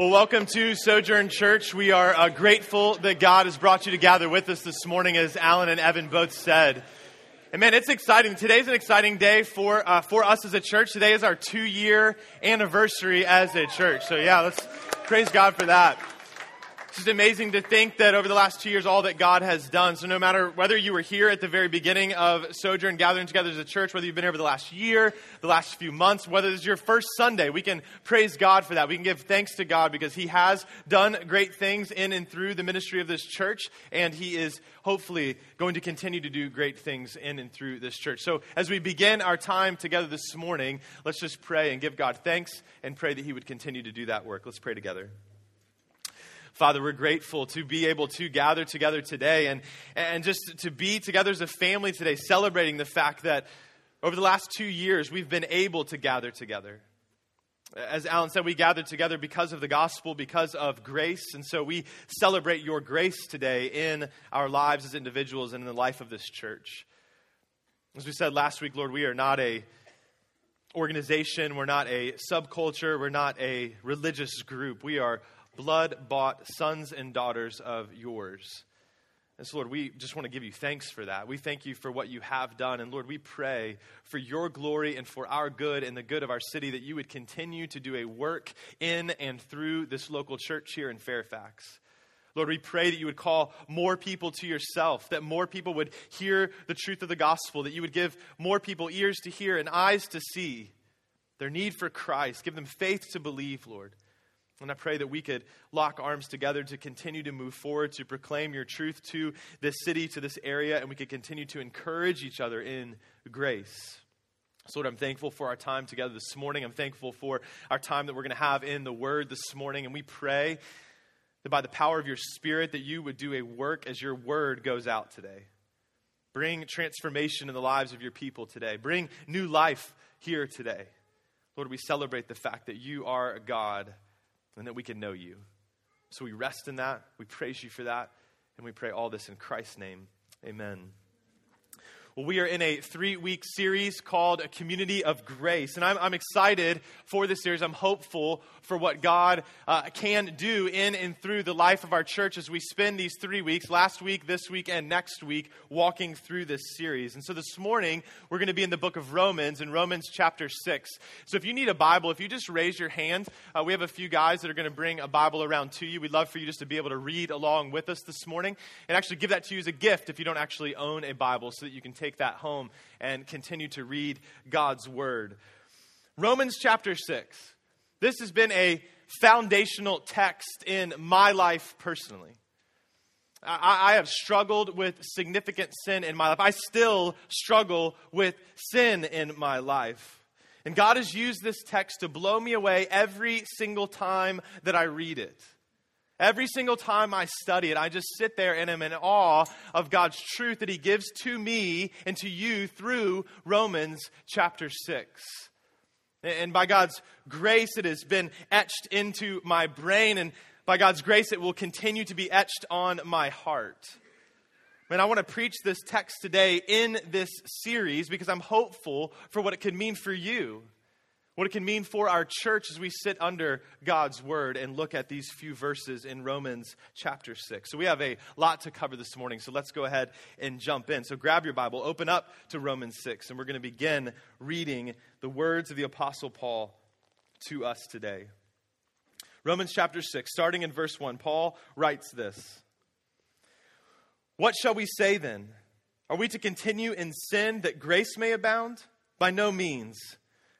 Well, welcome to Sojourn Church. We are uh, grateful that God has brought you to gather with us this morning, as Alan and Evan both said. And man, it's exciting. Today's an exciting day for, uh, for us as a church. Today is our two year anniversary as a church. So, yeah, let's praise God for that. It's just amazing to think that over the last two years, all that God has done. So, no matter whether you were here at the very beginning of Sojourn gathering together as a church, whether you've been here over the last year, the last few months, whether it's your first Sunday, we can praise God for that. We can give thanks to God because He has done great things in and through the ministry of this church, and He is hopefully going to continue to do great things in and through this church. So, as we begin our time together this morning, let's just pray and give God thanks and pray that He would continue to do that work. Let's pray together. Father, we're grateful to be able to gather together today and, and just to be together as a family today, celebrating the fact that over the last two years we've been able to gather together. As Alan said, we gathered together because of the gospel, because of grace. And so we celebrate your grace today in our lives as individuals and in the life of this church. As we said last week, Lord, we are not a organization, we're not a subculture, we're not a religious group. We are blood bought sons and daughters of yours. And so, Lord, we just want to give you thanks for that. We thank you for what you have done. And Lord, we pray for your glory and for our good and the good of our city that you would continue to do a work in and through this local church here in Fairfax. Lord, we pray that you would call more people to yourself, that more people would hear the truth of the gospel, that you would give more people ears to hear and eyes to see their need for Christ. Give them faith to believe, Lord. And I pray that we could lock arms together to continue to move forward, to proclaim your truth to this city, to this area, and we could continue to encourage each other in grace. So, Lord, I'm thankful for our time together this morning. I'm thankful for our time that we're going to have in the Word this morning. And we pray that by the power of your Spirit, that you would do a work as your Word goes out today. Bring transformation in the lives of your people today. Bring new life here today. Lord, we celebrate the fact that you are a God and that we can know you. So we rest in that. We praise you for that. And we pray all this in Christ's name. Amen. Well, we are in a three week series called A Community of Grace. And I'm, I'm excited for this series. I'm hopeful for what God uh, can do in and through the life of our church as we spend these three weeks, last week, this week, and next week, walking through this series. And so this morning, we're going to be in the book of Romans, in Romans chapter 6. So if you need a Bible, if you just raise your hand, uh, we have a few guys that are going to bring a Bible around to you. We'd love for you just to be able to read along with us this morning and actually give that to you as a gift if you don't actually own a Bible so that you can take take that home and continue to read God's Word. Romans chapter 6. This has been a foundational text in my life personally. I, I, have struggled with significant sin in my life. I still struggle with sin in my life. And God has used this text to blow me away every single time that I read it. Every single time I study it, I just sit there and am in awe of God's truth that He gives to me and to you through Romans chapter 6. And by God's grace, it has been etched into my brain, and by God's grace, it will continue to be etched on my heart. And I want to preach this text today in this series because I'm hopeful for what it could mean for you what it can mean for our church as we sit under God's word and look at these few verses in Romans chapter 6. So we have a lot to cover this morning, so let's go ahead and jump in. So grab your Bible, open up to Romans 6, and we're going to begin reading the words of the Apostle Paul to us today. Romans chapter 6, starting in verse 1, Paul writes this What shall we say then? Are we to continue in sin that grace may abound? By no means.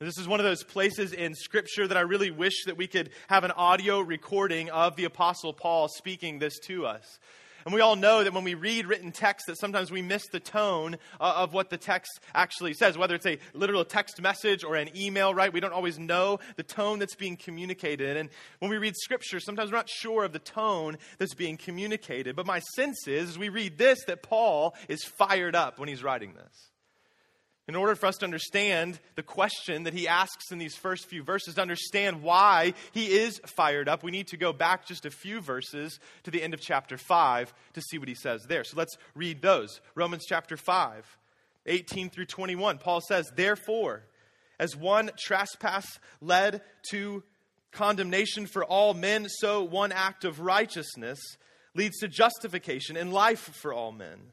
This is one of those places in Scripture that I really wish that we could have an audio recording of the Apostle Paul speaking this to us. And we all know that when we read written text that sometimes we miss the tone uh, of what the text actually says, whether it's a literal text message or an email, right? We don't always know the tone that's being communicated. And when we read scripture, sometimes we're not sure of the tone that's being communicated. But my sense is, as we read this, that Paul is fired up when he's writing this. In order for us to understand the question that he asks in these first few verses, to understand why he is fired up, we need to go back just a few verses to the end of chapter 5 to see what he says there. So let's read those. Romans chapter 5, 18 through 21. Paul says, Therefore, as one trespass led to condemnation for all men, so one act of righteousness leads to justification and life for all men.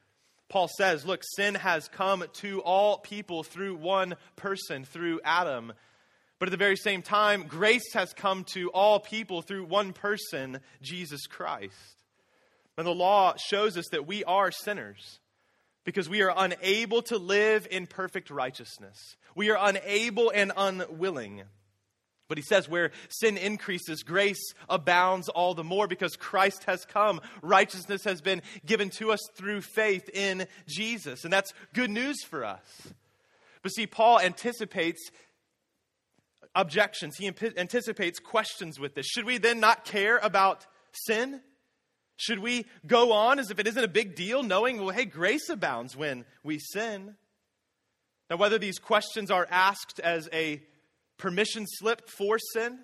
Paul says, look, sin has come to all people through one person, through Adam. But at the very same time, grace has come to all people through one person, Jesus Christ. And the law shows us that we are sinners because we are unable to live in perfect righteousness. We are unable and unwilling. But he says, where sin increases, grace abounds all the more because Christ has come. Righteousness has been given to us through faith in Jesus. And that's good news for us. But see, Paul anticipates objections, he anticipates questions with this. Should we then not care about sin? Should we go on as if it isn't a big deal, knowing, well, hey, grace abounds when we sin? Now, whether these questions are asked as a permission slip for sin,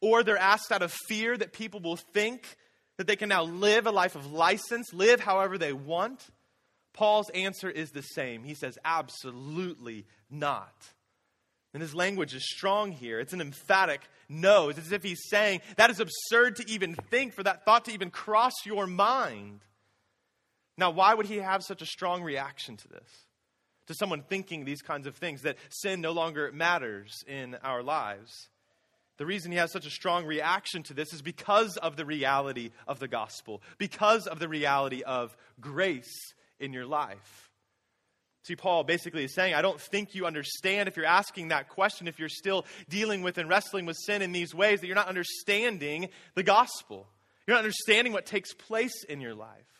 or they're asked out of fear that people will think that they can now live a life of license, live however they want, Paul's answer is the same. He says, absolutely not. And his language is strong here. It's an emphatic no. It's as if he's saying, that is absurd to even think, for that thought to even cross your mind. Now, why would he have such a strong reaction to this? To someone thinking these kinds of things, that sin no longer matters in our lives. The reason he has such a strong reaction to this is because of the reality of the gospel, because of the reality of grace in your life. See, Paul basically is saying, I don't think you understand if you're asking that question, if you're still dealing with and wrestling with sin in these ways, that you're not understanding the gospel. You're not understanding what takes place in your life.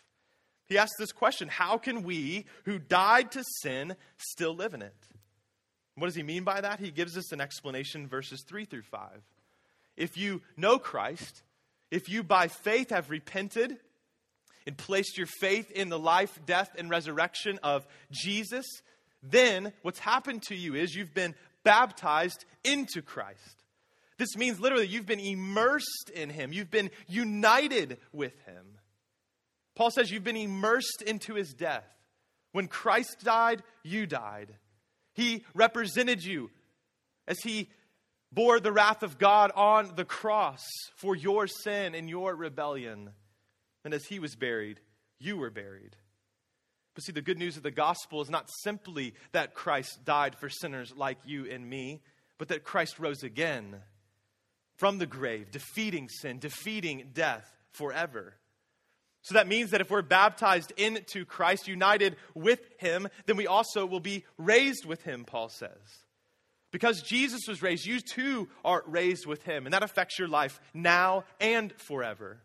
He asks this question How can we who died to sin still live in it? What does he mean by that? He gives us an explanation verses 3 through 5. If you know Christ, if you by faith have repented and placed your faith in the life, death, and resurrection of Jesus, then what's happened to you is you've been baptized into Christ. This means literally you've been immersed in Him, you've been united with Him. Paul says you've been immersed into his death. When Christ died, you died. He represented you as he bore the wrath of God on the cross for your sin and your rebellion. And as he was buried, you were buried. But see, the good news of the gospel is not simply that Christ died for sinners like you and me, but that Christ rose again from the grave, defeating sin, defeating death forever. So that means that if we're baptized into Christ, united with him, then we also will be raised with him, Paul says. Because Jesus was raised, you too are raised with him. And that affects your life now and forever.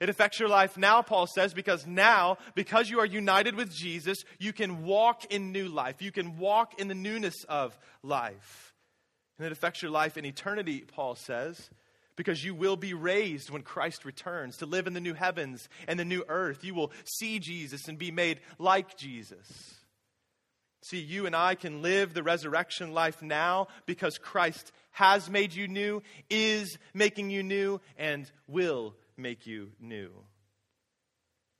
It affects your life now, Paul says, because now, because you are united with Jesus, you can walk in new life. You can walk in the newness of life. And it affects your life in eternity, Paul says, because you will be raised when Christ returns to live in the new heavens and the new earth. You will see Jesus and be made like Jesus. See, you and I can live the resurrection life now because Christ has made you new, is making you new, and will make you new.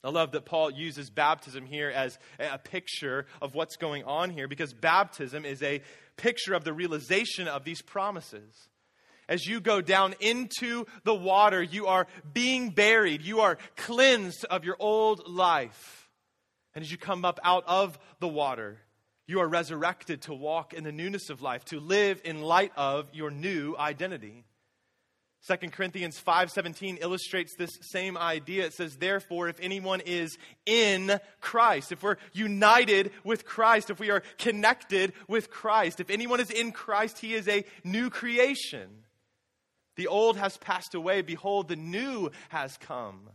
I love that Paul uses baptism here as a picture of what's going on here because baptism is a picture of the realization of these promises. As you go down into the water, you are being buried. You are cleansed of your old life. And as you come up out of the water, You are resurrected to walk in the newness of life, to live in light of your new identity. 2 Corinthians 5:17 illustrates this same idea. It says, "Therefore, if anyone is in Christ, if we're united with Christ, if we are connected with Christ, if anyone is in Christ, he is a new creation. The old has passed away, behold, the new has come."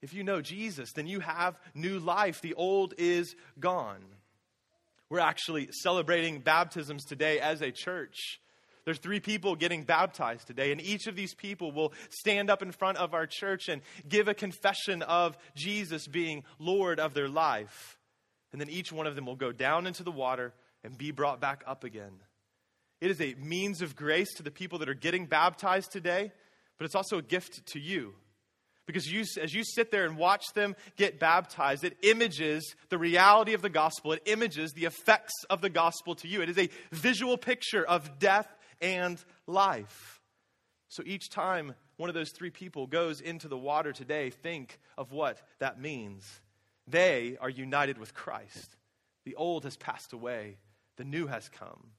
If you know Jesus, then you have new life. The old is gone. We're actually celebrating baptisms today as a church. There's three people getting baptized today, and each of these people will stand up in front of our church and give a confession of Jesus being Lord of their life. And then each one of them will go down into the water and be brought back up again. It is a means of grace to the people that are getting baptized today, but it's also a gift to you. Because you, as you sit there and watch them get baptized, it images the reality of the gospel. It images the effects of the gospel to you. It is a visual picture of death and life. So each time one of those three people goes into the water today, think of what that means. They are united with Christ. The old has passed away, the new has come.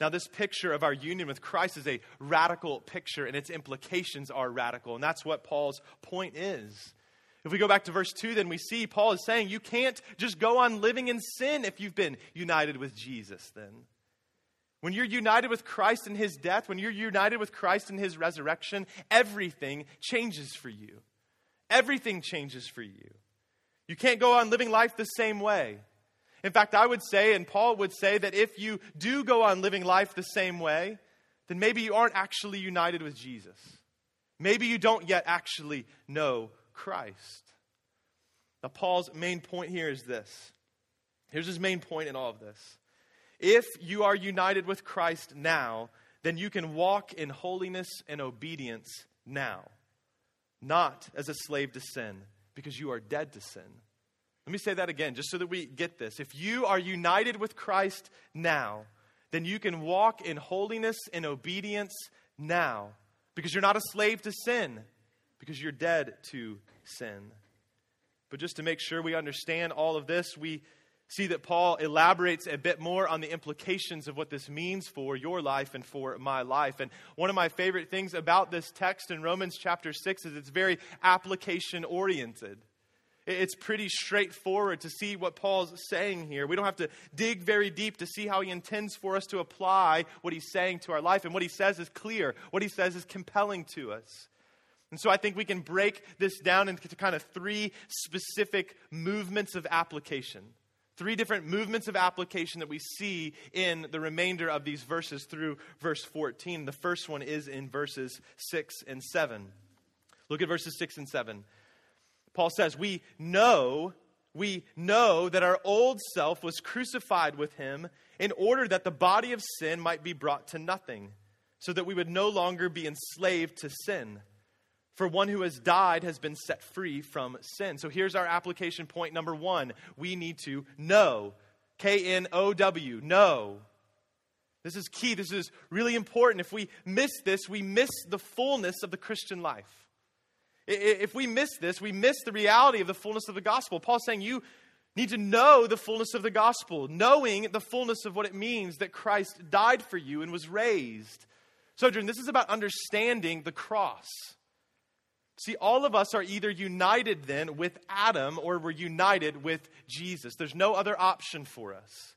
Now, this picture of our union with Christ is a radical picture, and its implications are radical. And that's what Paul's point is. If we go back to verse 2, then we see Paul is saying you can't just go on living in sin if you've been united with Jesus, then. When you're united with Christ in his death, when you're united with Christ in his resurrection, everything changes for you. Everything changes for you. You can't go on living life the same way. In fact, I would say, and Paul would say, that if you do go on living life the same way, then maybe you aren't actually united with Jesus. Maybe you don't yet actually know Christ. Now, Paul's main point here is this. Here's his main point in all of this if you are united with Christ now, then you can walk in holiness and obedience now, not as a slave to sin, because you are dead to sin. Let me say that again, just so that we get this. If you are united with Christ now, then you can walk in holiness and obedience now, because you're not a slave to sin, because you're dead to sin. But just to make sure we understand all of this, we see that Paul elaborates a bit more on the implications of what this means for your life and for my life. And one of my favorite things about this text in Romans chapter 6 is it's very application oriented. It's pretty straightforward to see what Paul's saying here. We don't have to dig very deep to see how he intends for us to apply what he's saying to our life. And what he says is clear, what he says is compelling to us. And so I think we can break this down into kind of three specific movements of application. Three different movements of application that we see in the remainder of these verses through verse 14. The first one is in verses 6 and 7. Look at verses 6 and 7. Paul says, We know, we know that our old self was crucified with him in order that the body of sin might be brought to nothing, so that we would no longer be enslaved to sin. For one who has died has been set free from sin. So here's our application point number one. We need to know. K N O W, know. This is key. This is really important. If we miss this, we miss the fullness of the Christian life. If we miss this, we miss the reality of the fullness of the gospel. Paul's saying you need to know the fullness of the gospel, knowing the fullness of what it means that Christ died for you and was raised. Sojourn, this is about understanding the cross. See, all of us are either united then with Adam or we're united with Jesus. There's no other option for us.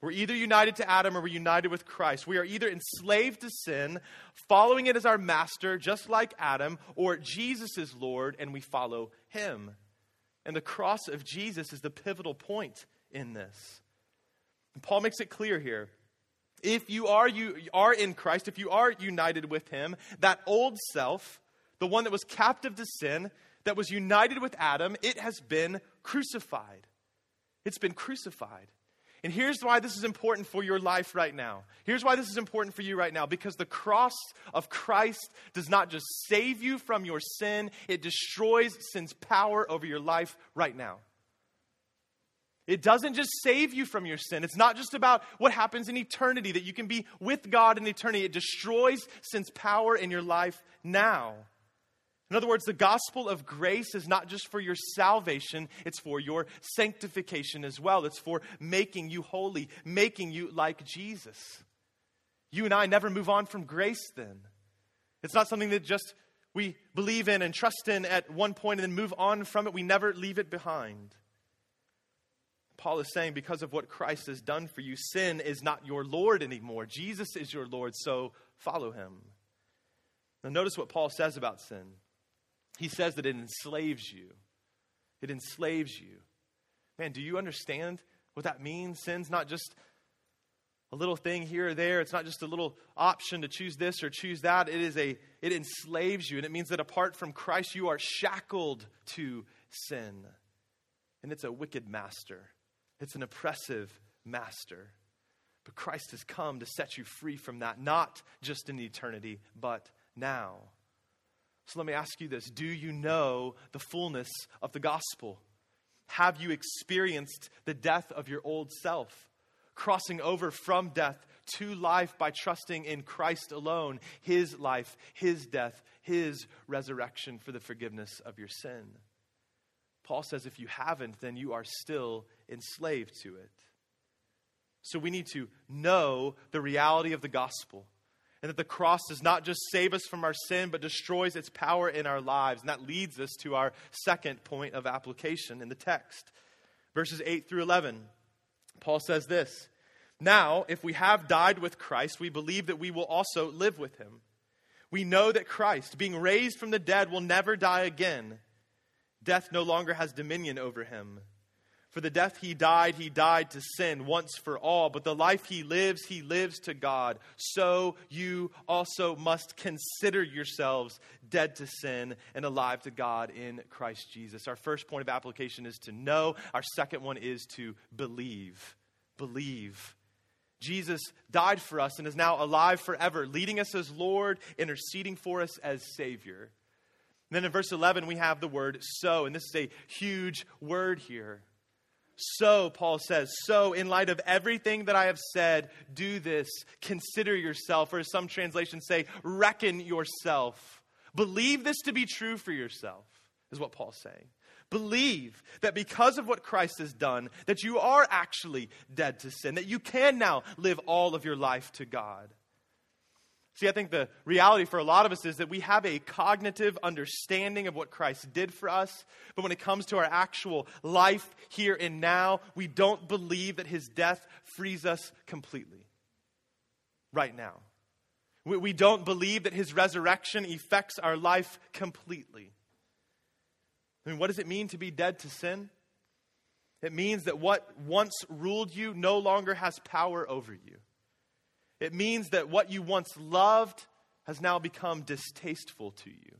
We're either united to Adam or we're united with Christ. We are either enslaved to sin, following it as our master, just like Adam, or Jesus is Lord and we follow him. And the cross of Jesus is the pivotal point in this. And Paul makes it clear here. If you are, you are in Christ, if you are united with him, that old self, the one that was captive to sin, that was united with Adam, it has been crucified. It's been crucified. And here's why this is important for your life right now. Here's why this is important for you right now because the cross of Christ does not just save you from your sin, it destroys sin's power over your life right now. It doesn't just save you from your sin. It's not just about what happens in eternity, that you can be with God in eternity. It destroys sin's power in your life now. In other words, the gospel of grace is not just for your salvation, it's for your sanctification as well. It's for making you holy, making you like Jesus. You and I never move on from grace then. It's not something that just we believe in and trust in at one point and then move on from it. We never leave it behind. Paul is saying, because of what Christ has done for you, sin is not your Lord anymore. Jesus is your Lord, so follow him. Now, notice what Paul says about sin. He says that it enslaves you. It enslaves you. Man, do you understand what that means? Sin's not just a little thing here or there. It's not just a little option to choose this or choose that. It is a it enslaves you and it means that apart from Christ you are shackled to sin. And it's a wicked master. It's an oppressive master. But Christ has come to set you free from that, not just in eternity, but now. So let me ask you this Do you know the fullness of the gospel? Have you experienced the death of your old self? Crossing over from death to life by trusting in Christ alone, His life, His death, His resurrection for the forgiveness of your sin. Paul says if you haven't, then you are still enslaved to it. So we need to know the reality of the gospel and that the cross does not just save us from our sin, but destroys its power in our lives. And that leads us to our second point of application in the text. Verses 8 through 11. Paul says this Now, if we have died with Christ, we believe that we will also live with him. We know that Christ, being raised from the dead, will never die again. Death no longer has dominion over him. For the death he died, he died to sin once for all, but the life he lives, he lives to God. So you also must consider yourselves dead to sin and alive to God in Christ Jesus. Our first point of application is to know, our second one is to believe. Believe. Jesus died for us and is now alive forever, leading us as Lord, interceding for us as Savior. And then in verse 11, we have the word so, and this is a huge word here. So, Paul says, so in light of everything that I have said, do this. Consider yourself, or as some translations say, reckon yourself. Believe this to be true for yourself, is what Paul's saying. Believe that because of what Christ has done, that you are actually dead to sin, that you can now live all of your life to God. See, I think the reality for a lot of us is that we have a cognitive understanding of what Christ did for us, but when it comes to our actual life here and now, we don't believe that his death frees us completely. Right now. We, we don't believe that his resurrection affects our life completely. I mean, what does it mean to be dead to sin? It means that what once ruled you no longer has power over you. It means that what you once loved has now become distasteful to you.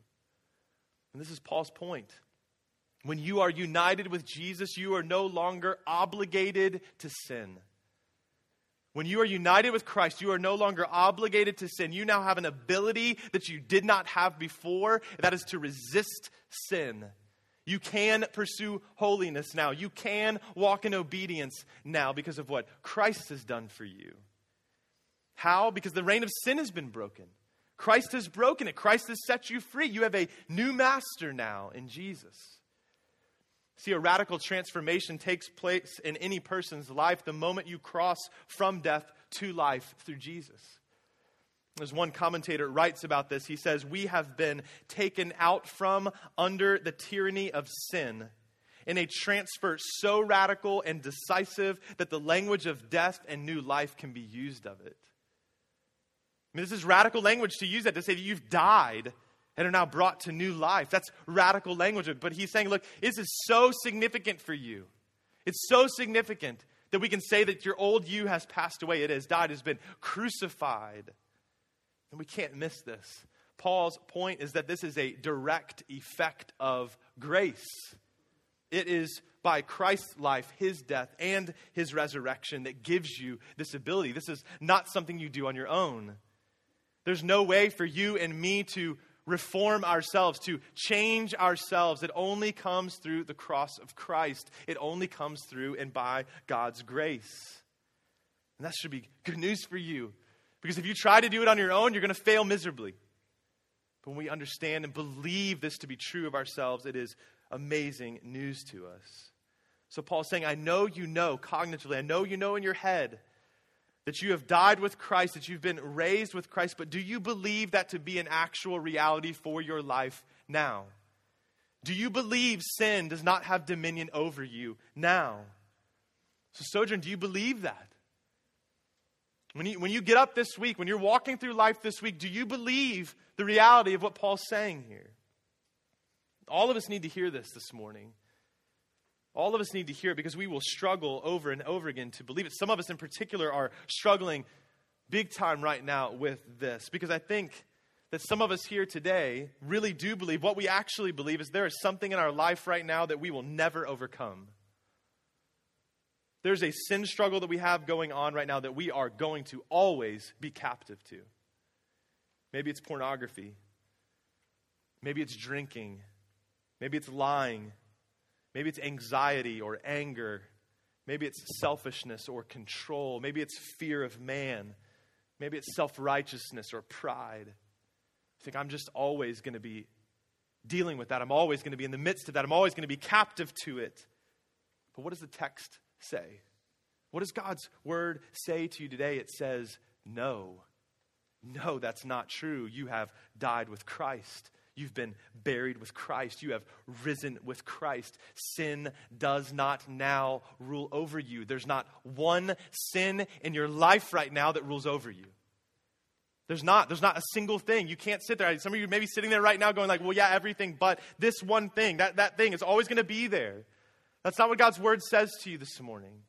And this is Paul's point. When you are united with Jesus, you are no longer obligated to sin. When you are united with Christ, you are no longer obligated to sin. You now have an ability that you did not have before, that is to resist sin. You can pursue holiness now. You can walk in obedience now because of what Christ has done for you. How? Because the reign of sin has been broken. Christ has broken it. Christ has set you free. You have a new master now in Jesus. See, a radical transformation takes place in any person's life the moment you cross from death to life through Jesus. As one commentator writes about this, he says, We have been taken out from under the tyranny of sin in a transfer so radical and decisive that the language of death and new life can be used of it. I mean, this is radical language to use that to say that you've died and are now brought to new life. That's radical language. But he's saying, look, this is so significant for you. It's so significant that we can say that your old you has passed away. It has died, has been crucified. And we can't miss this. Paul's point is that this is a direct effect of grace. It is by Christ's life, his death, and his resurrection that gives you this ability. This is not something you do on your own. There's no way for you and me to reform ourselves, to change ourselves. It only comes through the cross of Christ. It only comes through and by God's grace. And that should be good news for you. Because if you try to do it on your own, you're going to fail miserably. But when we understand and believe this to be true of ourselves, it is amazing news to us. So Paul's saying, I know you know cognitively, I know you know in your head that you have died with Christ, that you've been raised with Christ, but do you believe that to be an actual reality for your life now? Do you believe sin does not have dominion over you now? So, Sojourn, do you believe that? When you, when you get up this week, when you're walking through life this week, do you believe the reality of what Paul's saying here? All of us need to hear this this morning. All of us need to hear it because we will struggle over and over again to believe it. Some of us in particular are struggling big time right now with this because I think that some of us here today really do believe what we actually believe is there is something in our life right now that we will never overcome. There's a sin struggle that we have going on right now that we are going to always be captive to. Maybe it's pornography. Maybe it's drinking. Maybe it's lying. Maybe it's anxiety or anger. Maybe it's selfishness or control. Maybe it's fear of man. Maybe it's self righteousness or pride. I think I'm just always going to be dealing with that. I'm always going to be in the midst of that. I'm always going to be captive to it. But what does the text say? What does God's word say to you today? It says, No. No, that's not true. You have died with Christ. You've been buried with Christ. You have risen with Christ. Sin does not now rule over you. There's not one sin in your life right now that rules over you. There's not. There's not a single thing. You can't sit there. Some of you may be sitting there right now going like, well, yeah, everything but this one thing. That, that thing is always going to be there. That's not what God's word says to you this morning.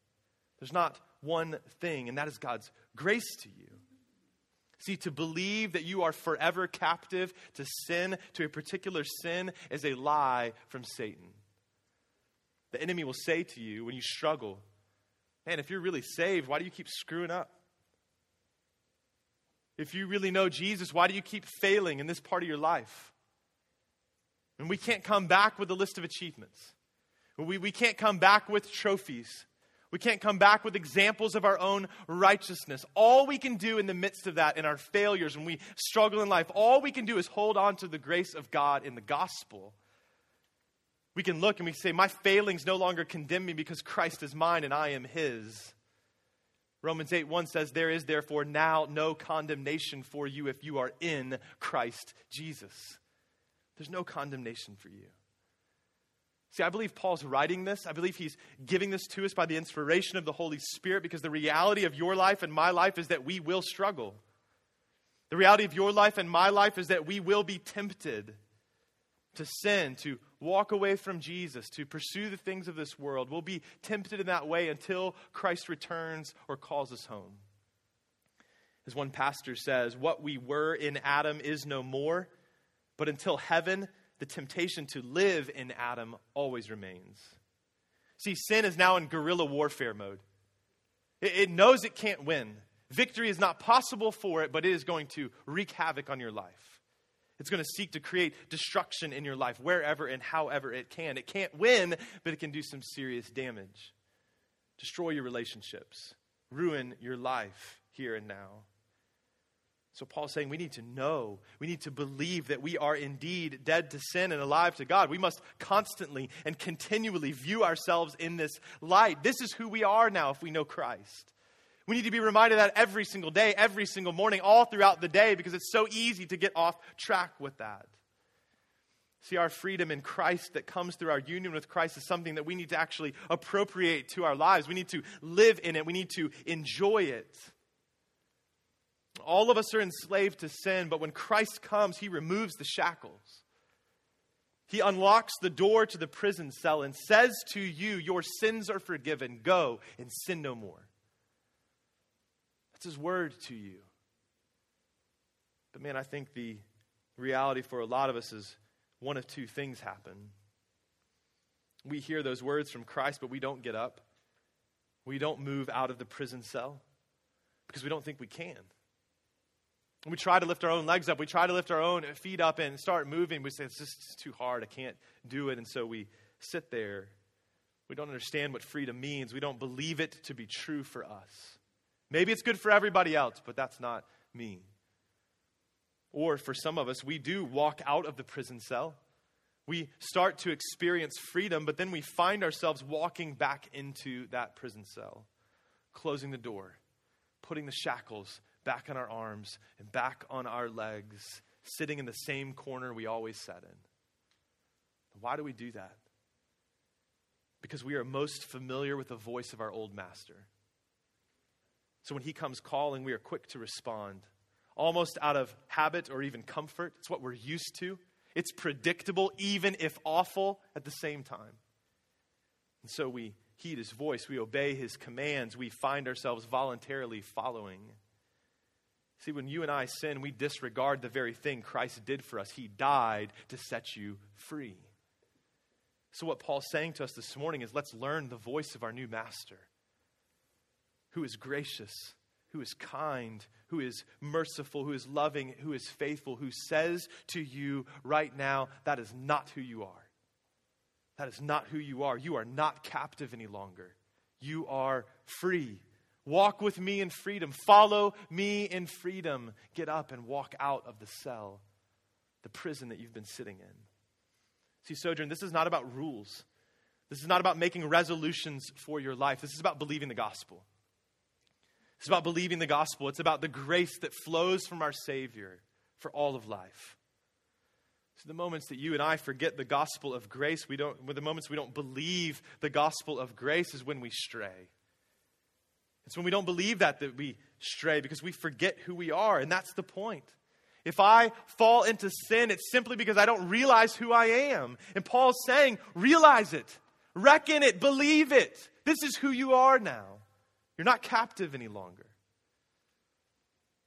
There's not one thing, and that is God's grace to you. See, to believe that you are forever captive to sin, to a particular sin, is a lie from Satan. The enemy will say to you when you struggle, Man, if you're really saved, why do you keep screwing up? If you really know Jesus, why do you keep failing in this part of your life? And we can't come back with a list of achievements. We, we can't come back with trophies. We can't come back with examples of our own righteousness. All we can do in the midst of that, in our failures, when we struggle in life, all we can do is hold on to the grace of God in the gospel. We can look and we say, My failings no longer condemn me because Christ is mine and I am his. Romans 8 1 says, There is therefore now no condemnation for you if you are in Christ Jesus. There's no condemnation for you. See, I believe Paul's writing this. I believe he's giving this to us by the inspiration of the Holy Spirit because the reality of your life and my life is that we will struggle. The reality of your life and my life is that we will be tempted to sin, to walk away from Jesus, to pursue the things of this world. We'll be tempted in that way until Christ returns or calls us home. As one pastor says, what we were in Adam is no more, but until heaven the temptation to live in Adam always remains. See, sin is now in guerrilla warfare mode. It, it, knows it can't win. Victory is not possible for it, but it is going to wreak havoc on your life. It's going to seek to create destruction in your life wherever and however it can. It can't win, but it can do some serious damage. Destroy your relationships, ruin your life here and now. So Paul's saying we need to know, we need to believe that we are indeed dead to sin and alive to God. We must constantly and continually view ourselves in this light. This is who we are now if we know Christ. We need to be reminded that every single day, every single morning, all throughout the day, because it's so easy to get off track with that. See, our freedom in Christ that comes through our union with Christ is something that we need to actually appropriate to our lives. We need to live in it, we need to enjoy it. All of us are enslaved to sin, but when Christ comes, he removes the shackles. He unlocks the door to the prison cell and says to you, Your sins are forgiven. Go and sin no more. That's his word to you. But man, I think the reality for a lot of us is one of two things happen. We hear those words from Christ, but we don't get up. We don't move out of the prison cell because we don't think we can. We try to lift our own legs up. We try to lift our own feet up and start moving. We say, it's just too hard. I can't do it. And so we sit there. We don't understand what freedom means. We don't believe it to be true for us. Maybe it's good for everybody else, but that's not me. Or for some of us, we do walk out of the prison cell. We start to experience freedom, but then we find ourselves walking back into that prison cell, closing the door, putting the shackles back on our arms and back on our legs, sitting in the same corner we always sat in. Why do we do that? Because we are most familiar with the voice of our old master. So when he comes calling, we are quick to respond, almost out of habit or even comfort. It's what we're used to. It's predictable, even if awful, at the same time. And so we heed his voice, we obey his commands, we find ourselves voluntarily following. See, when you and I sin, we disregard the very thing Christ did for us. He died to set you free. So, what Paul's saying to us this morning is let's learn the voice of our new master, who is gracious, who is kind, who is merciful, who is loving, who is faithful, who says to you right now, that is not who you are. That is not who you are. You are not captive any longer. You are free. Walk with me in freedom. Follow me in freedom. Get up and walk out of the cell, the prison that you've been sitting in. See, Sojourn, this is not about rules. This is not about making resolutions for your life. This is about believing the gospel. It's about believing the gospel. It's about the grace that flows from our Savior for all of life. So the moments that you and I forget the gospel of grace, we don't, the moments we don't believe the gospel of grace is when we stray. It's when we don't believe that that we stray because we forget who we are, and that's the point. If I fall into sin, it's simply because I don't realize who I am. And Paul's saying, realize it, reckon it, believe it. This is who you are now. You're not captive any longer.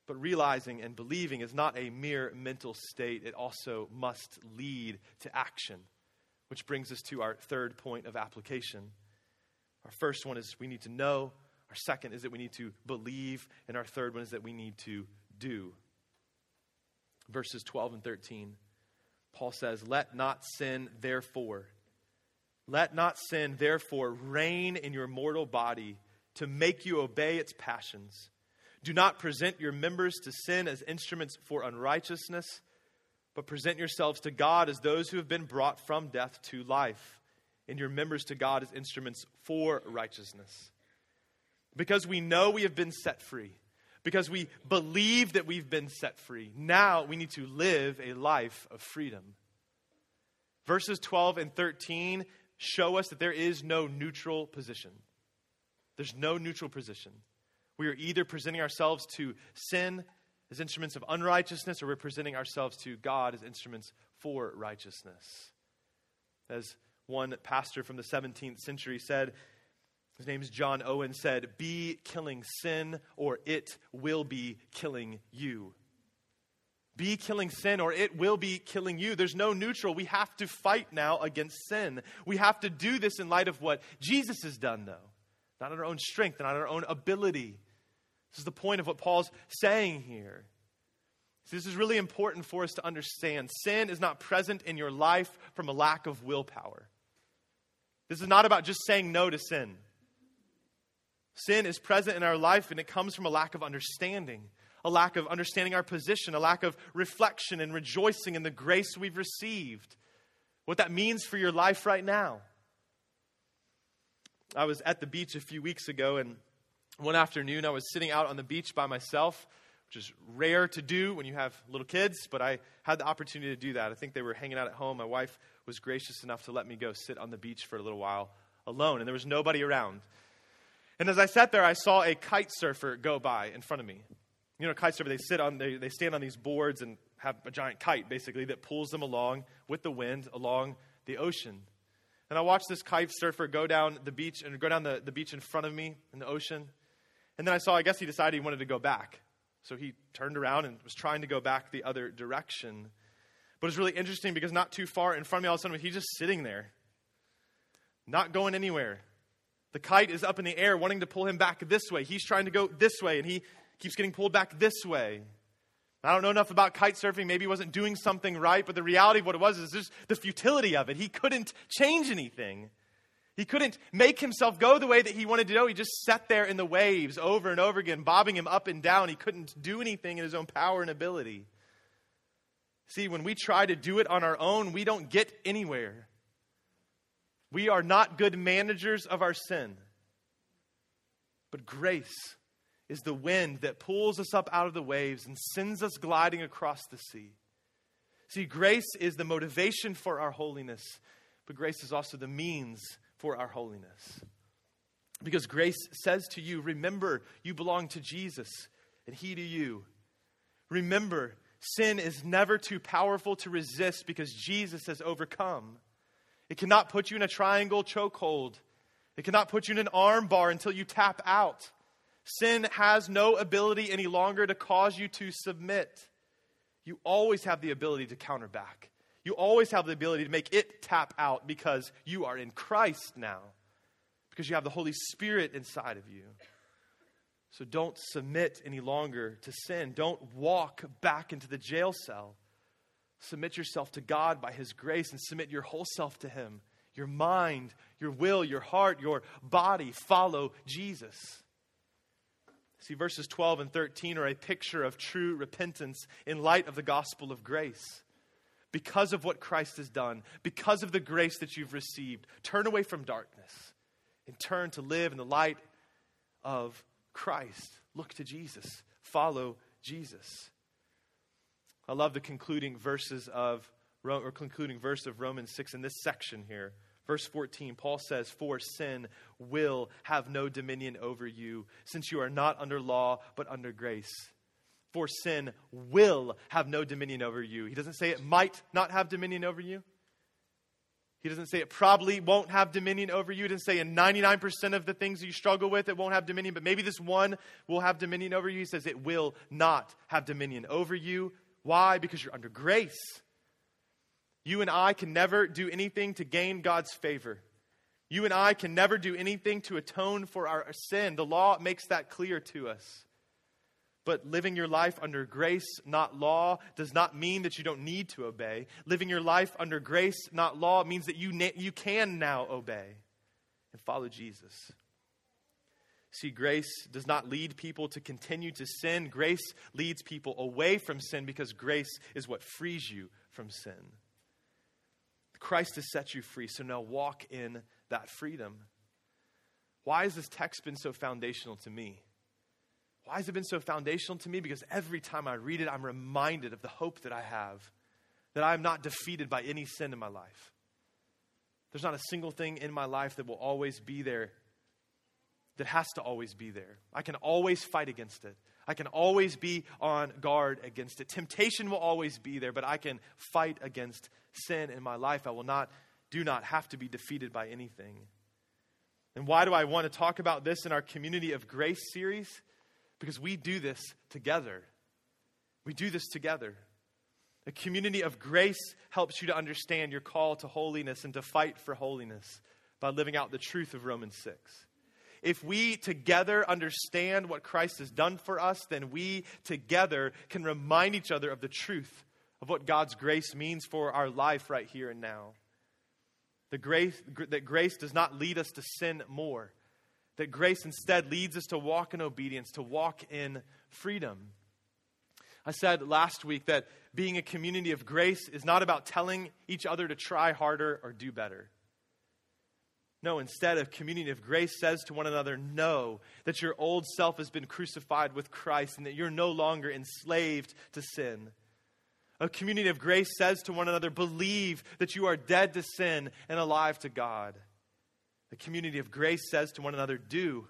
But realizing and believing is not a mere mental state, it also must lead to action, which brings us to our third point of application. Our first one is we need to know, our second is that we need to believe, and our third one is that we need to do verses 12 and 13. Paul says, Let not sin, therefore, let not sin, therefore, reign in your mortal body to make you obey its passions. Do not present your members to sin as instruments for unrighteousness, but present yourselves to God as those who have been brought from death to life, and your members to God as instruments for righteousness. Because we know we have been set free because we believe that we've been set free. Now we need to live a life of freedom. Verses 12 and 13 show us that there is no neutral position. There's no neutral position. We are either presenting ourselves to sin as instruments of unrighteousness or we're presenting ourselves to God as instruments for righteousness. As one pastor from the 17th century said, his name is John Owen, said, Be killing sin, or it will be killing you. Be killing sin, or it will be killing you. There's no neutral. We have to fight now against sin. We have to do this in light of what Jesus has done, though, not on our own strength, not on our own ability. This is the point of what Paul's saying here. So this is really important for us to understand. Sin is not present in your life from a lack of willpower. This is not about just saying no to sin. Sin is present in our life and it comes from a lack of understanding, a lack of understanding our position, a lack of reflection and rejoicing in the grace we've received. What that means for your life right now. I was at the beach a few weeks ago and one afternoon I was sitting out on the beach by myself, which is rare to do when you have little kids, but I had the opportunity to do that. I think they were hanging out at home. My wife was gracious enough to let me go sit on the beach for a little while alone, and there was nobody around. And as I sat there, I saw a kite surfer go by in front of me. You know, kite surfer, they sit on, they, they stand on these boards and have a giant kite, basically, that pulls them along with the wind along the ocean. And I watched this kite surfer go down the beach and go down the, the beach in front of me in the ocean. And then I saw, I guess he decided he wanted to go back. So he turned around and was trying to go back the other direction. But it's really interesting because not too far in front of me, all of a sudden, he's just sitting there, not going anywhere. The kite is up in the air, wanting to pull him back this way. He's trying to go this way, and he keeps getting pulled back this way. I don't know enough about kite surfing. Maybe he wasn't doing something right, but the reality of what it was is just the futility of it. He couldn't change anything. He couldn't make himself go the way that he wanted to go. He just sat there in the waves over and over again, bobbing him up and down. He couldn't do anything in his own power and ability. See, when we try to do it on our own, we don't get anywhere. We are not good managers of our sin. But grace is the wind that pulls us up out of the waves and sends us gliding across the sea. See, grace is the motivation for our holiness, but grace is also the means for our holiness. Because grace says to you, remember, you belong to Jesus, and He to you. Remember, sin is never too powerful to resist because Jesus has overcome. It cannot put you in a triangle chokehold. It cannot put you in an arm bar until you tap out. Sin has no ability any longer to cause you to submit. You always have the ability to counter back. You always have the ability to make it tap out because you are in Christ now, because you have the Holy Spirit inside of you. So don't submit any longer to sin. Don't walk back into the jail cell. Submit yourself to God by His grace and submit your whole self to Him. Your mind, your will, your heart, your body follow Jesus. See, verses 12 and 13 are a picture of true repentance in light of the gospel of grace. Because of what Christ has done, because of the grace that you've received, turn away from darkness and turn to live in the light of Christ. Look to Jesus. Follow Jesus. I love the concluding verses of or concluding verse of Romans 6 in this section here. Verse 14, Paul says, For sin will have no dominion over you, since you are not under law, but under grace. For sin will have no dominion over you. He doesn't say it might not have dominion over you. He doesn't say it probably won't have dominion over you. He doesn't say in 99% of the things you struggle with, it won't have dominion, but maybe this one will have dominion over you. He says it will not have dominion over you. Why? Because you're under grace. You and I can never do anything to gain God's favor. You and I can never do anything to atone for our sin. The law makes that clear to us. But living your life under grace, not law, does not mean that you don't need to obey. Living your life under grace, not law, means that you, na- you can now obey and follow Jesus. See, grace does not lead people to continue to sin. Grace leads people away from sin because grace is what frees you from sin. Christ has set you free, so now walk in that freedom. Why has this text been so foundational to me? Why has it been so foundational to me? Because every time I read it, I'm reminded of the hope that I have, that I'm not defeated by any sin in my life. There's not a single thing in my life that will always be there, that has to always be there. I can always fight against it. I can always be on guard against it. Temptation will always be there, but I can fight against sin in my life. I will not, do not have to be defeated by anything. And why do I want to talk about this in our Community of Grace series? Because we do this together. We do this together. A community of grace helps you to understand your call to holiness and to fight for holiness by living out the truth of Romans 6. If we together understand what Christ has done for us, then we together can remind each other of the truth of what God's grace means for our life right here and now. The grace, that grace does not lead us to sin more, that grace instead leads us to walk in obedience, to walk in freedom. I said last week that being a community of grace is not about telling each other to try harder or do better. No, instead, a community of grace says to one another, Know that your old self has been crucified with Christ and that you're no longer enslaved to sin. A community of grace says to one another, Believe that you are dead to sin and alive to God. A community of grace says to one another, Do.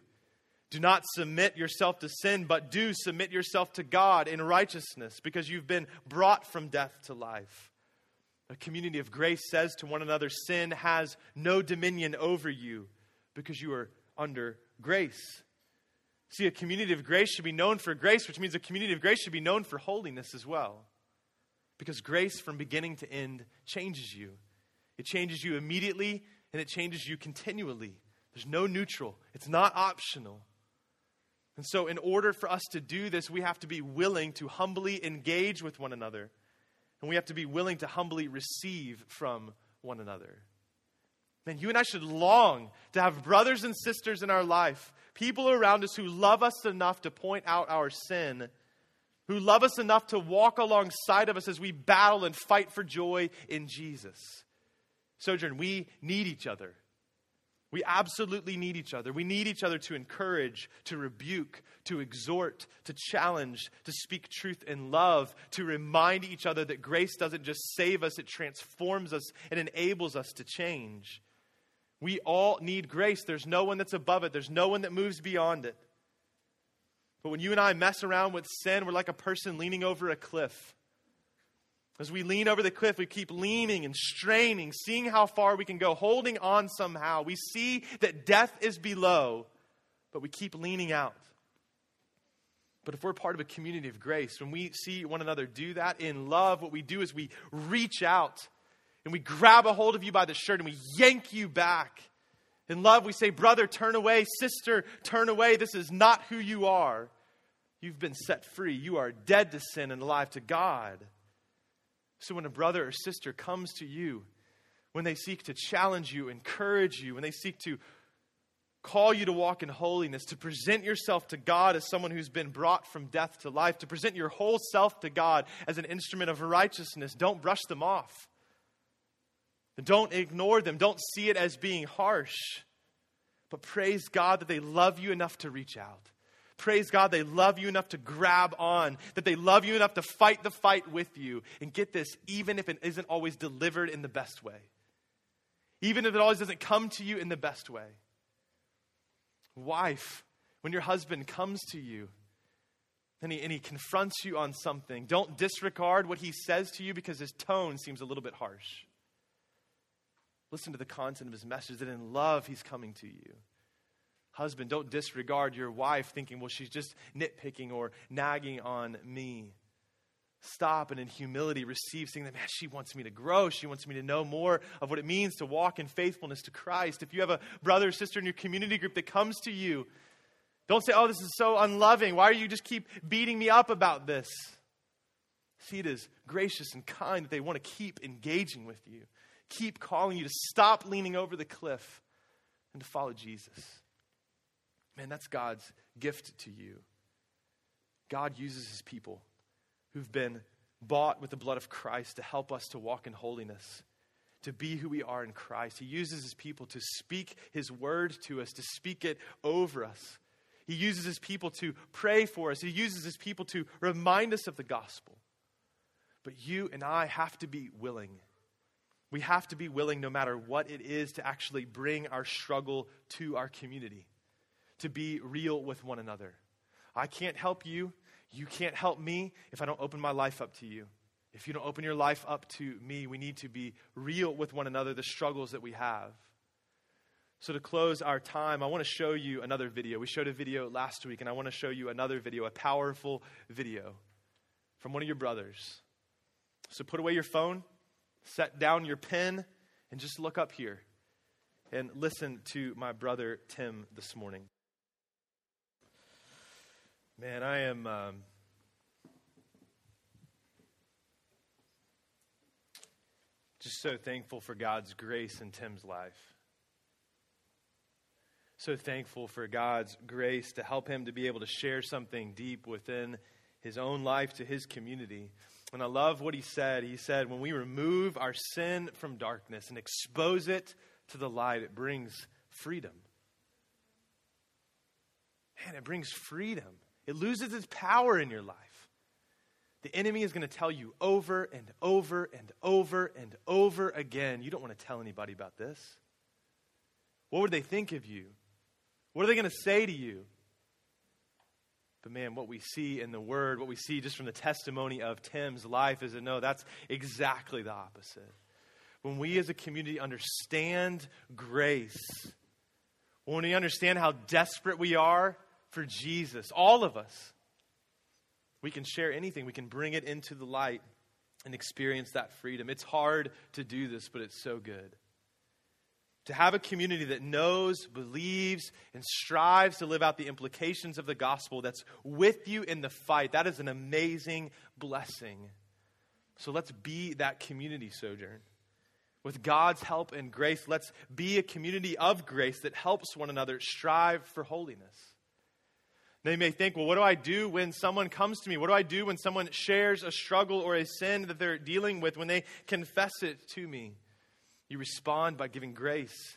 Do not submit yourself to sin, but do submit yourself to God in righteousness because you've been brought from death to life. A community of grace says to one another, Sin has no dominion over you because you are under grace. See, a community of grace should be known for grace, which means a community of grace should be known for holiness as well. Because grace from beginning to end changes you. It changes you immediately and it changes you continually. There's no neutral, it's not optional. And so, in order for us to do this, we have to be willing to humbly engage with one another and we have to be willing to humbly receive from one another. Man, you and I should long to have brothers and sisters in our life, people around us who love us enough to point out our sin, who love us enough to walk alongside of us as we battle and fight for joy in Jesus. Sojourn, we need each other. We absolutely need each other. We need each other to encourage, to rebuke, to exhort, to challenge, to speak truth in love, to remind each other that grace doesn't just save us, it transforms us and enables us to change. We all need grace. There's no one that's above it, there's no one that moves beyond it. But when you and I mess around with sin, we're like a person leaning over a cliff. As we lean over the cliff, we keep leaning and straining, seeing how far we can go, holding on somehow. We see that death is below, but we keep leaning out. But if we're part of a community of grace, when we see one another do that in love, what we do is we reach out and we grab a hold of you by the shirt and we yank you back. In love, we say, Brother, turn away. Sister, turn away. This is not who you are. You've been set free. You are dead to sin and alive to God. So when a brother or sister comes to you, when they seek to challenge you, encourage you, when they seek to call you to walk in holiness, to present yourself to God as someone who's been brought from death to life, to present your whole self to God as an instrument of righteousness, don't brush them off. Don't ignore them. Don't see it as being harsh. But praise God that they love you enough to reach out. Praise God, they love you enough to grab on, that they love you enough to fight the fight with you. And get this, even if it isn't always delivered in the best way, even if it always doesn't come to you in the best way. Wife, when your husband comes to you and he, and he confronts you on something, don't disregard what he says to you because his tone seems a little bit harsh. Listen to the content of his message that in love he's coming to you. Husband, don't disregard your wife thinking, well, she's just nitpicking or nagging on me. Stop and in humility receive, saying that, man, she wants me to grow. She wants me to know more of what it means to walk in faithfulness to Christ. If you have a brother or sister in your community group that comes to you, don't say, oh, this is so unloving. Why are you just keep beating me up about this? See it is gracious and kind that they want to keep engaging with you, keep calling you to stop leaning over the cliff and to follow Jesus. Man, that's God's gift to you. God uses his people who've been bought with the blood of Christ to help us to walk in holiness, to be who we are in Christ. He uses his people to speak his word to us, to speak it over us. He uses his people to pray for us. He uses his people to remind us of the gospel. But you and I have to be willing. We have to be willing, no matter what it is, to actually bring our struggle to our community to be real with one another. I can't help you. You can't help me if I don't open my life up to you. If you don't open your life up to me, we need to be real with one another, the struggles that we have. So, to close our time, I want to show you another video. We showed a video last week, and I want to show you another video, a powerful video from one of your brothers. So, put away your phone, set down your pen, and just look up here and listen to my brother Tim this morning. Man, I am. Um, just so thankful for God's grace in Tim's life. So thankful for God's grace to help him to be able to share something deep within his own life to his community. And I love what he said. He said, When we remove our sin from darkness and expose it to the light, it brings freedom. Man, it brings freedom. It loses its power in your life. The enemy is going to tell you over and over and over and over again, you don't want to tell anybody about this. What would they think of you? What are they going to say to you? But man, what we see in the word, what we see just from the testimony of Tim's life is that no, that's exactly the opposite. When we as a community understand grace, when we understand how desperate we are for Jesus, all of us. We can share anything, we can bring it into the light and experience that freedom. It's hard to do this, but it's so good. To have a community that knows, believes, and strives to live out the implications of the gospel that's with you in the fight, that is an amazing blessing. So let's be that community, Sojourn. With God's help and grace, let's be a community of grace that helps one another strive for holiness. They may think, well, what do I do when someone comes to me? What do I do when someone shares a struggle or a sin that they're dealing with when they confess it to me? You respond by giving grace.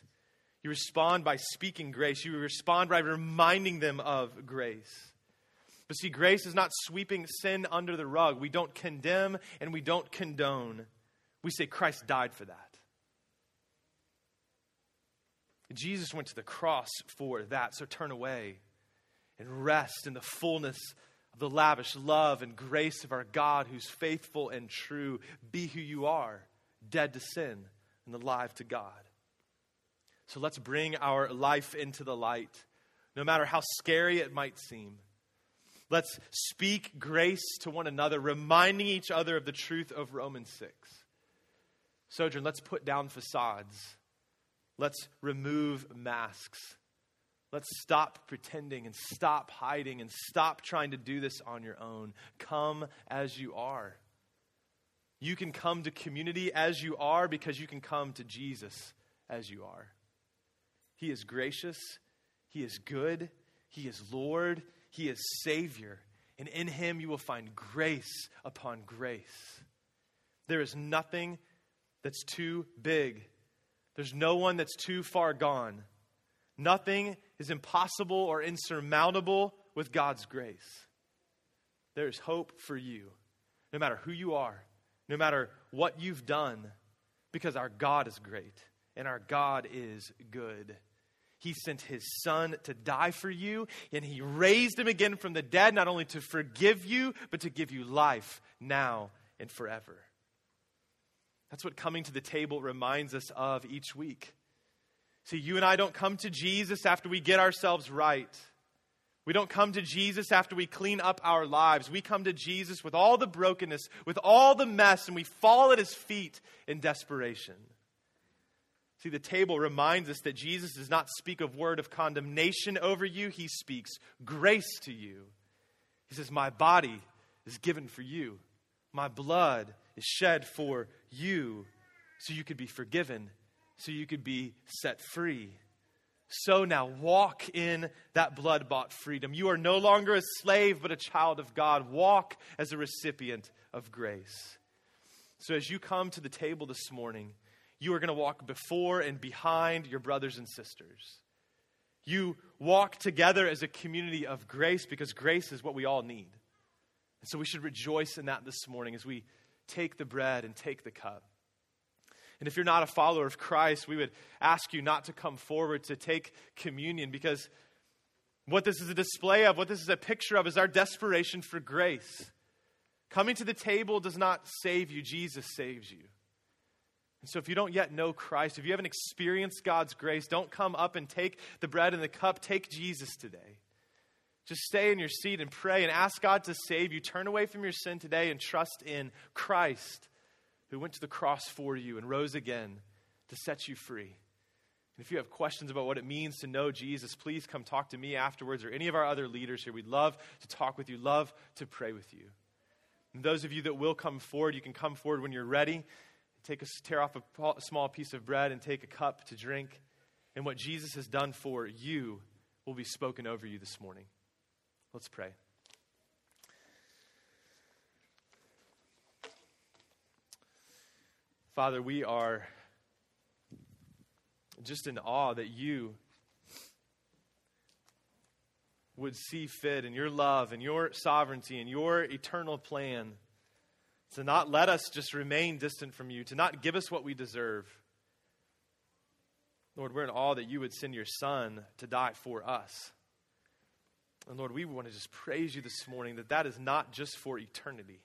You respond by speaking grace. You respond by reminding them of grace. But see, grace is not sweeping sin under the rug. We don't condemn and we don't condone. We say Christ died for that. Jesus went to the cross for that. So turn away and rest in the fullness of the lavish love and grace of our God who's faithful and true. Be who you are, dead to sin and alive to God. So let's bring our life into the light, no matter how scary it might seem. Let's speak grace to one another, reminding each other of the truth of Romans 6. Sojourn, let's put down facades. Let's remove masks. Let's stop pretending and stop hiding and stop trying to do this on your own. Come as you are. You can come to community as you are because you can come to Jesus as you are. He is gracious, He is good, He is Lord, He is Savior, and in Him you will find grace upon grace. There is nothing that's too big, there's no one that's too far gone. Nothing is impossible or insurmountable with God's grace. There is hope for you, no matter who you are, no matter what you've done, because our God is great and our God is good. He sent his son to die for you, and he raised him again from the dead, not only to forgive you, but to give you life now and forever. That's what coming to the table reminds us of each week. See, you and I don't come to Jesus after we get ourselves right. We don't come to Jesus after we clean up our lives. We come to Jesus with all the brokenness, with all the mess, and we fall at his feet in desperation. See, the table reminds us that Jesus does not speak a word of condemnation over you, he speaks grace to you. He says, My body is given for you, my blood is shed for you, so you could be forgiven so you could be set free. So now walk in that blood bought freedom. You are no longer a slave, but a child of God. Walk as a recipient of grace. So as you come to the table this morning, you are going to walk before and behind your brothers and sisters. You walk together as a community of grace because grace is what we all need. And so we should rejoice in that this morning as we take the bread and take the cup. And if you're not a follower of Christ, we would ask you not to come forward to take communion because what this is a display of, what this is a picture of, is our desperation for grace. Coming to the table does not save you, Jesus saves you. And so, if you don't yet know Christ, if you haven't experienced God's grace, don't come up and take the bread and the cup. Take Jesus today. Just stay in your seat and pray and ask God to save you. Turn away from your sin today and trust in Christ who went to the cross for you and rose again to set you free. And if you have questions about what it means to know Jesus, please come talk to me afterwards or any of our other leaders here. We'd love to talk with you, love to pray with you. And those of you that will come forward, you can come forward when you're ready. Take a, tear off a small piece of bread and take a cup to drink. And what Jesus has done for you will be spoken over you this morning. Let's pray. Father, we are just in awe that you would see fit in your love and your sovereignty and your eternal plan to not let us just remain distant from you, to not give us what we deserve. Lord, we're in awe that you would send your Son to die for us. And Lord, we want to just praise you this morning that that is not just for eternity.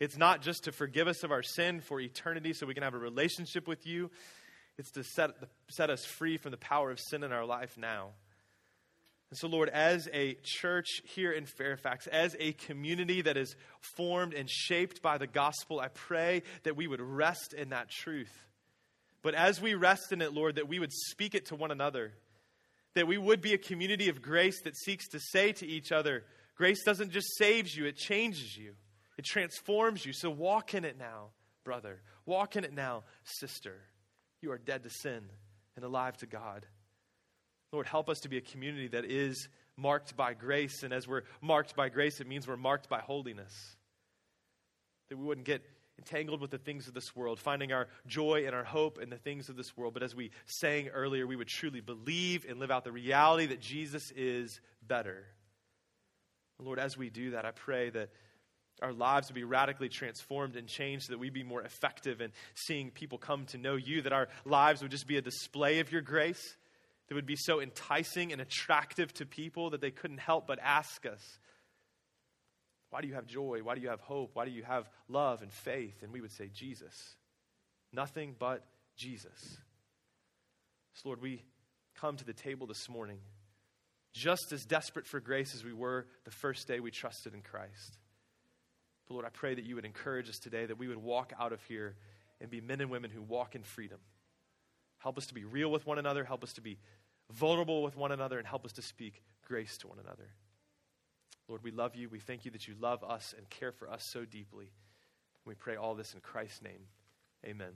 It's not just to forgive us of our sin for eternity so we can have a relationship with you, it's to set, set us free from the power of sin in our life now. And so, Lord, as a church here in Fairfax, as a community that is formed and shaped by the gospel, I pray that we would rest in that truth. But as we rest in it, Lord, that we would speak it to one another. That we would be a community of grace that seeks to say to each other, grace doesn't just save you, it changes you. It transforms you. So walk in it now, brother. Walk in it now, sister. You are dead to sin and alive to God. Lord, help us to be a community that is marked by grace. And as we're marked by grace, it means we're marked by holiness. That we wouldn't get entangled with the things of this world, finding our joy and our hope in the things of this world. But as we sang earlier, we would truly believe and live out the reality that Jesus is better. Lord, as we do that, I pray that our lives would be radically transformed and changed so that we'd be more effective in seeing people come to know you, that our lives would just be a display of your grace that would be so enticing and attractive to people that they couldn't help but ask us, Why do you have joy? Why do you have hope? Why do you have love and faith? And we would say, Jesus. Nothing but Jesus. So, Lord, we come to the table this morning just as desperate for grace as we were the first day we trusted in Christ. But Lord, I pray that you would encourage us today, that we would walk out of here and be men and women who walk in freedom. Help us to be real with one another. Help us to be vulnerable with one another and help us to speak grace to one another. Lord, we love you. We thank you that you love us and care for us so deeply. We pray all this in Christ's name. Amen.